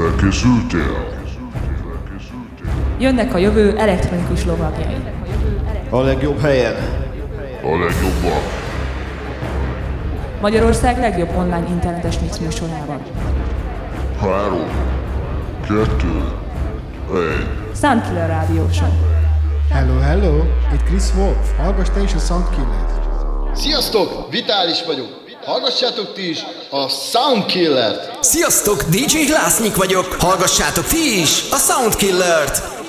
Felkészültél? Jönnek a jövő elektronikus lovagjai. A legjobb helyen. A legjobbak. Magyarország legjobb online internetes mix műsorában. Három, kettő, egy. Soundkiller Rádió Show. Hello, hello! Itt Chris Wolf. Hallgass te is a Soundkiller. Sziasztok! Vitális vagyok. Hallgassátok ti is a Soundkillert. Sziasztok, DJ Glásznyik vagyok. Hallgassátok ti is a Soundkillert.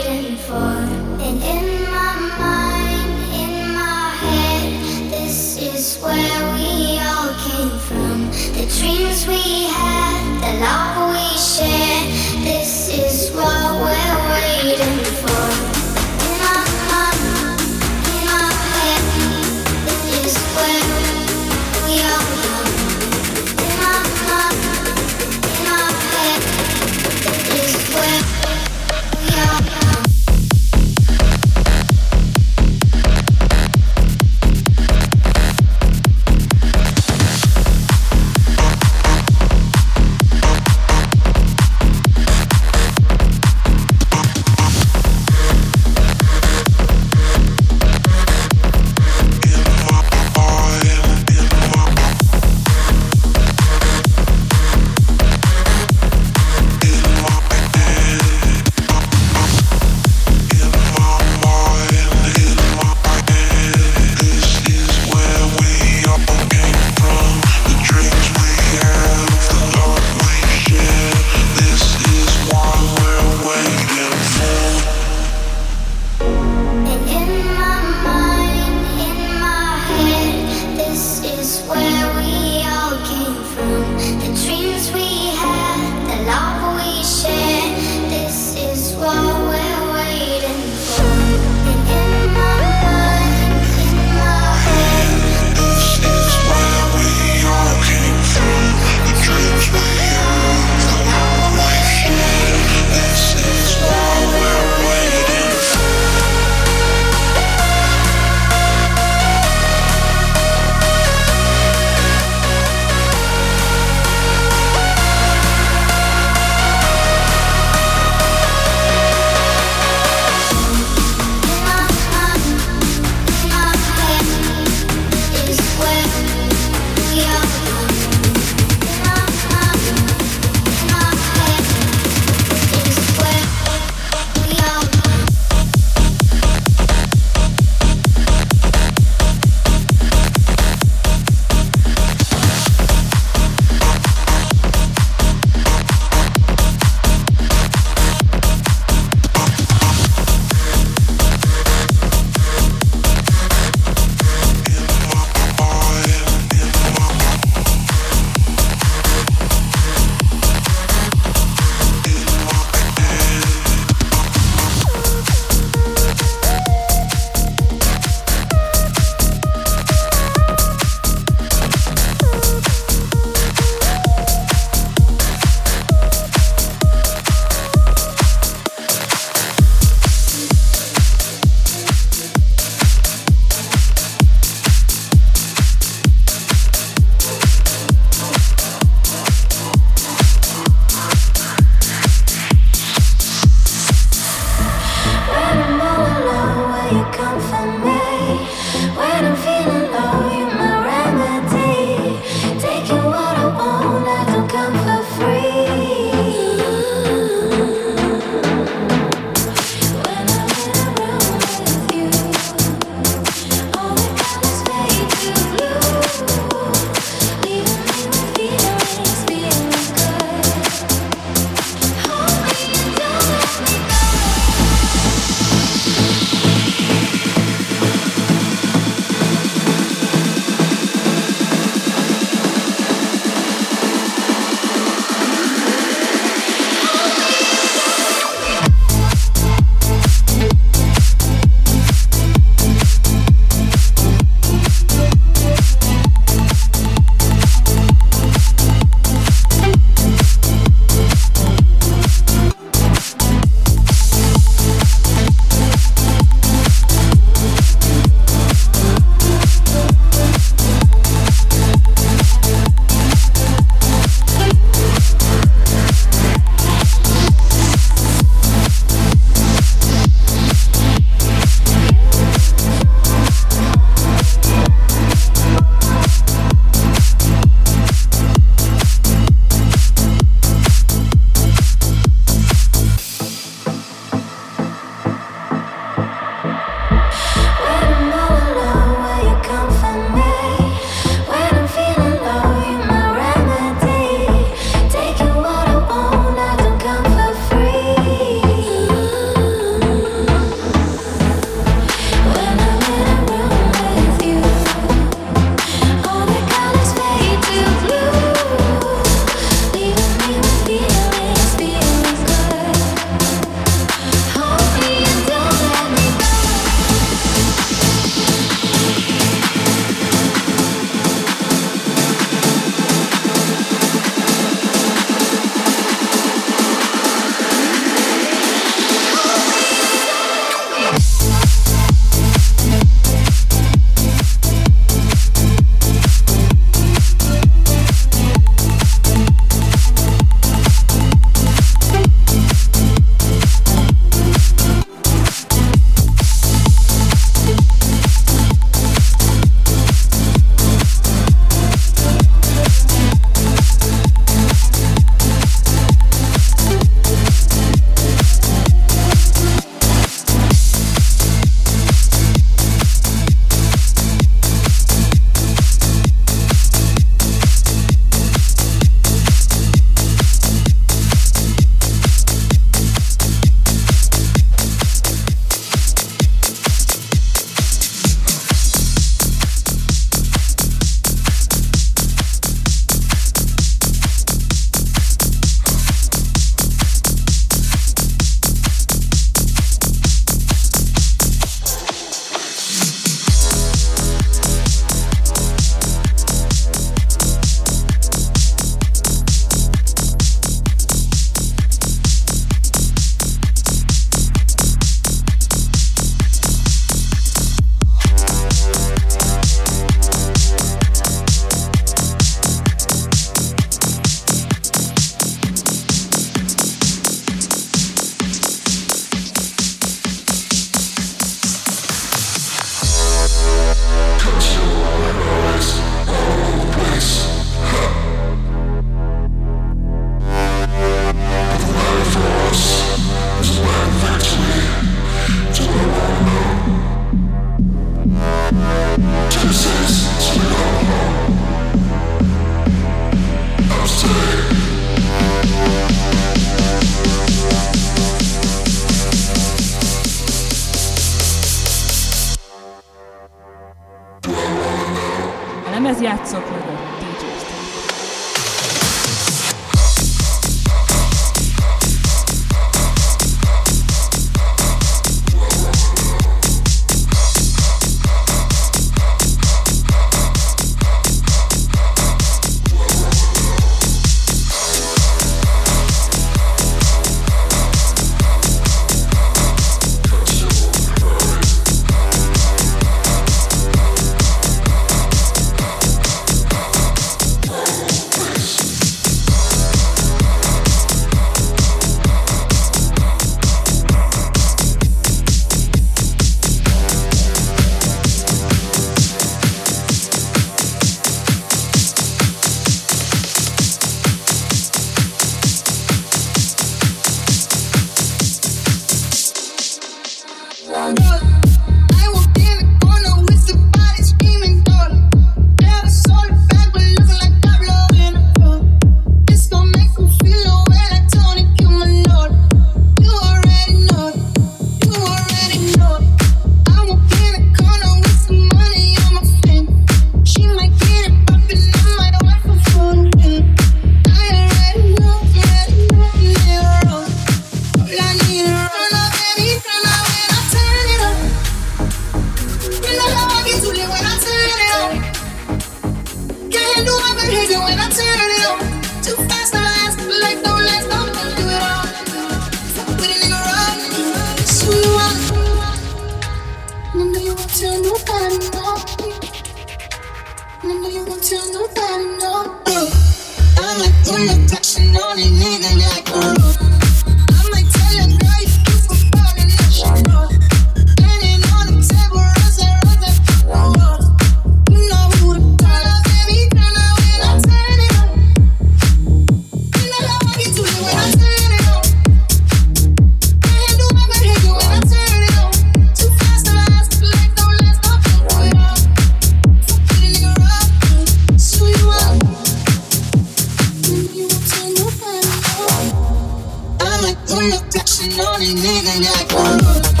your diction on a nigga like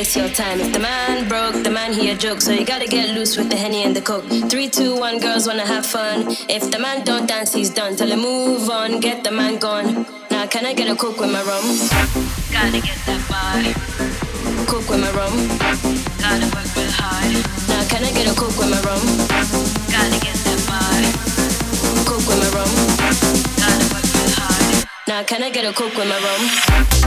waste your time. If the man broke, the man he a joke. So you gotta get loose with the henny and the coke. Three, two, one, girls wanna have fun. If the man don't dance, he's done. Tell him move on, get the man gone. Now can I get a coke with my rum? Gotta get that bar. Coke with my rum. Gotta work real hard. Now can I get a coke with my rum? Gotta get that bar. Coke with my rum. Gotta work real hard. Now can I get a coke with my rum?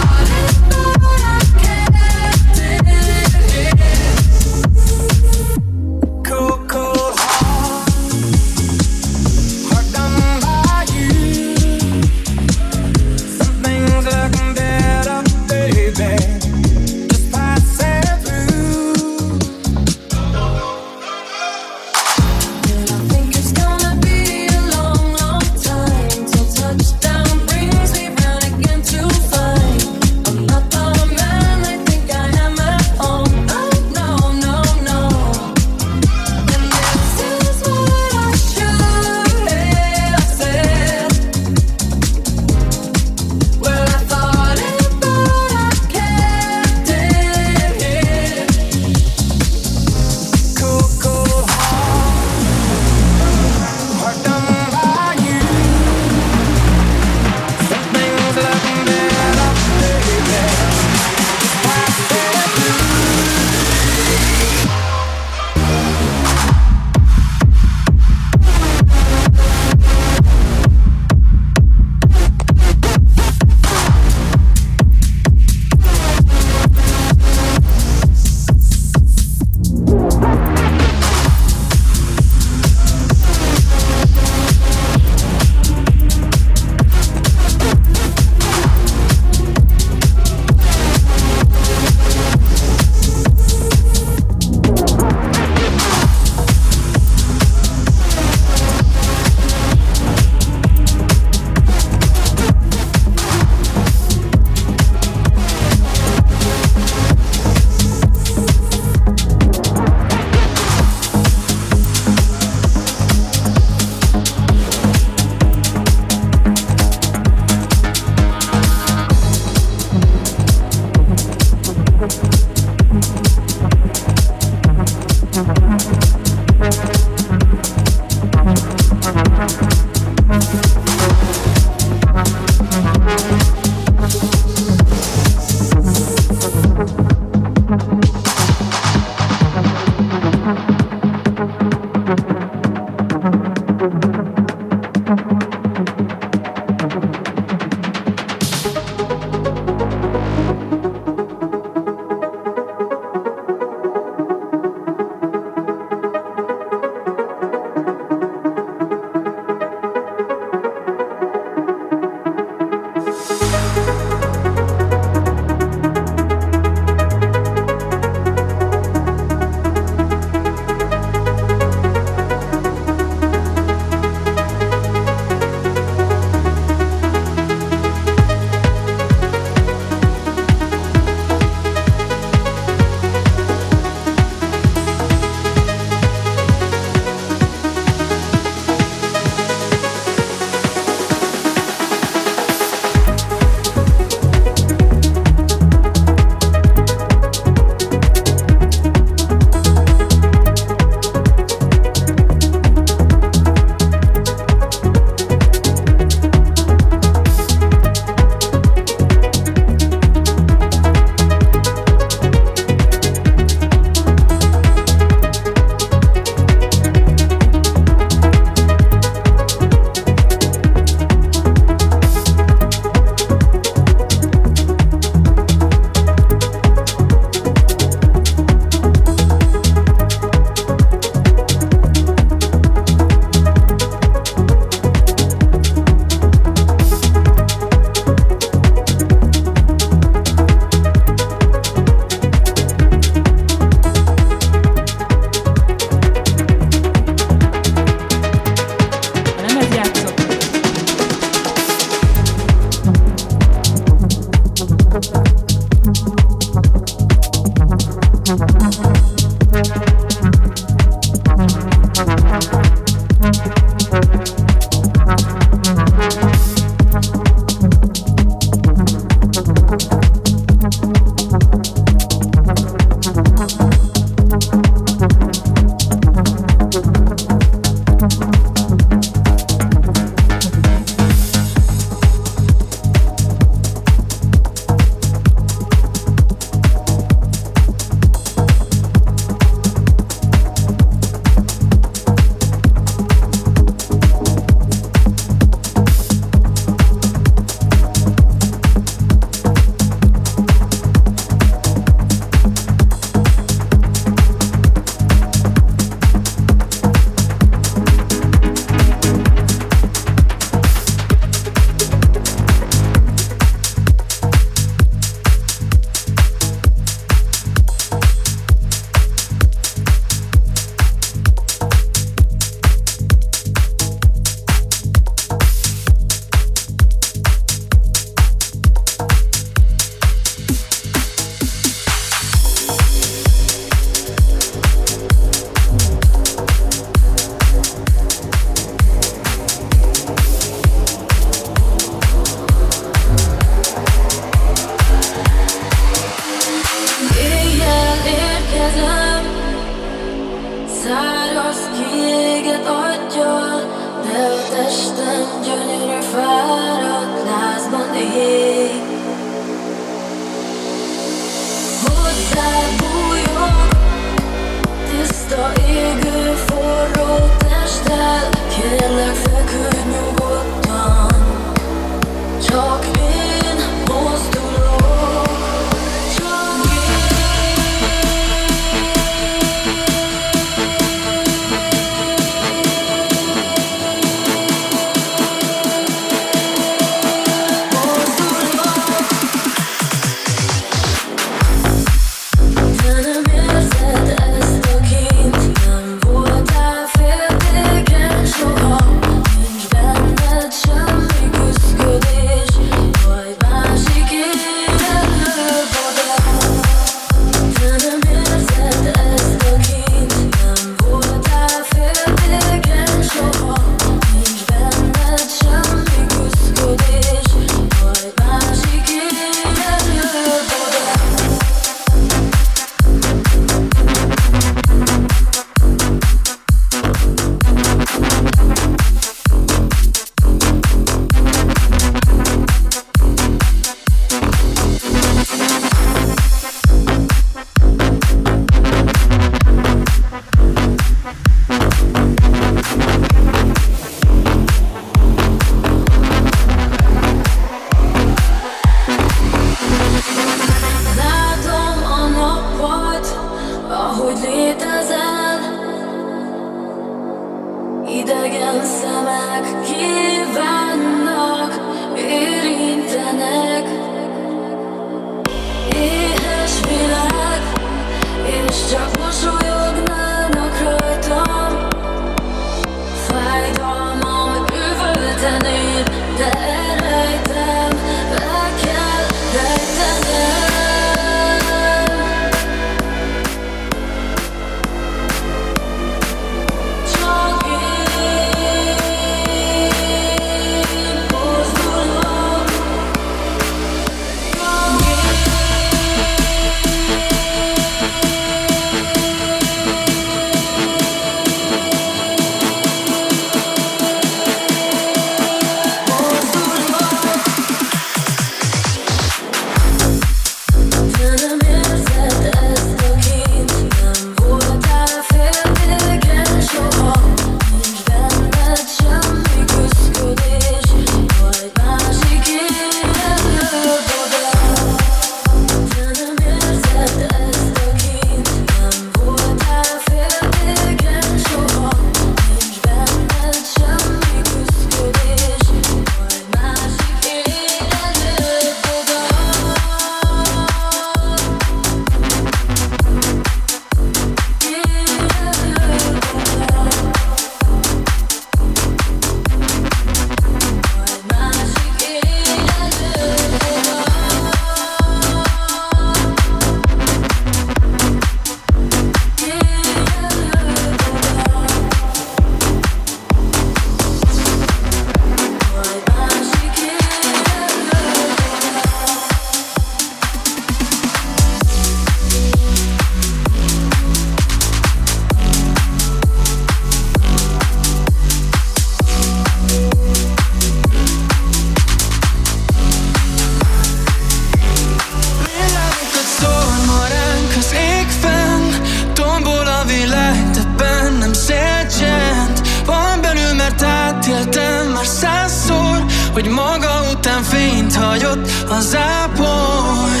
Hogy maga után fényt hagyott az ápoly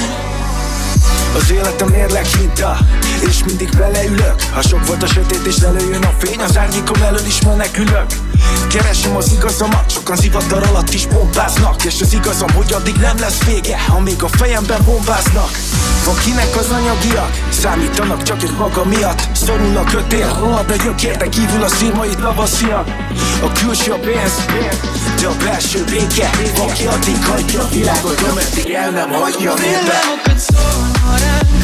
az életem mérleg hinta És mindig beleülök. Ha sok volt a sötét és előjön a fény Az árnyékom elől is menekülök Keresem az igazamat, sokan zivatar alatt is bombáznak. És az igazam, hogy addig nem lesz vége Amíg a fejemben bombáznak. Van kinek az anyagiak, számítanak csak egy maga miatt Szorul a kötél, rohad a gyökér, de kívül a szírmait lavasziak. A külső a pénz, de a belső béke. Van ki addig hagyja a világot, ameddig el nem hagyja Villamokat szólna ránk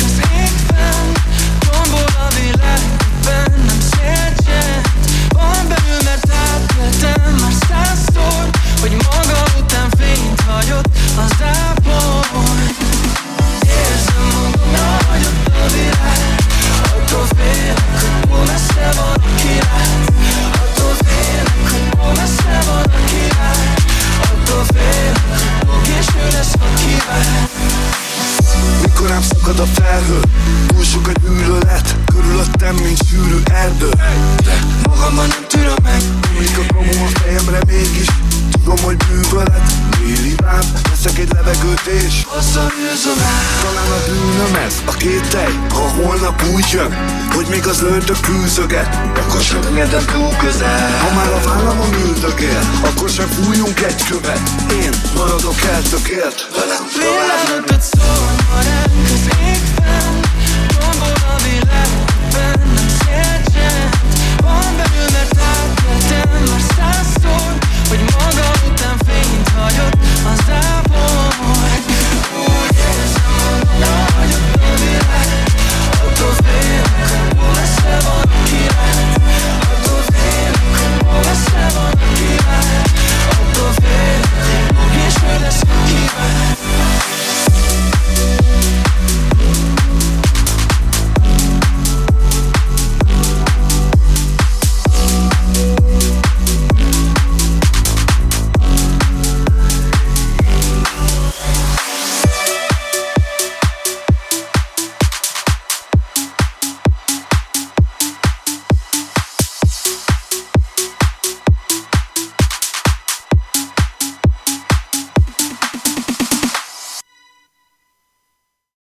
Attól félek, hogy túl messze van a király. Attól félek, hogy túl messze van a király. Attól félek, hogy fog és ő lesz a király mikor rám szakad a felhő Túl sok a gyűlölet Körülöttem, mint sűrű erdő. De magamban nem tűröm meg. Amíg a kamom a fejemre mégis Gomoly bűvölet, déli bám Veszek egy levegőt és Hosszabbűzöm Talán a bűnöm ez, a két tej Ha holnap úgy jön, hogy még az lőtök küzdöget Akkor sem engedem túl közel. Ha már a vállamon üldögél Akkor sem fújunk egy követ. Én maradok eltökélt. Velem Világot szól a ránk az égben Tombol a világban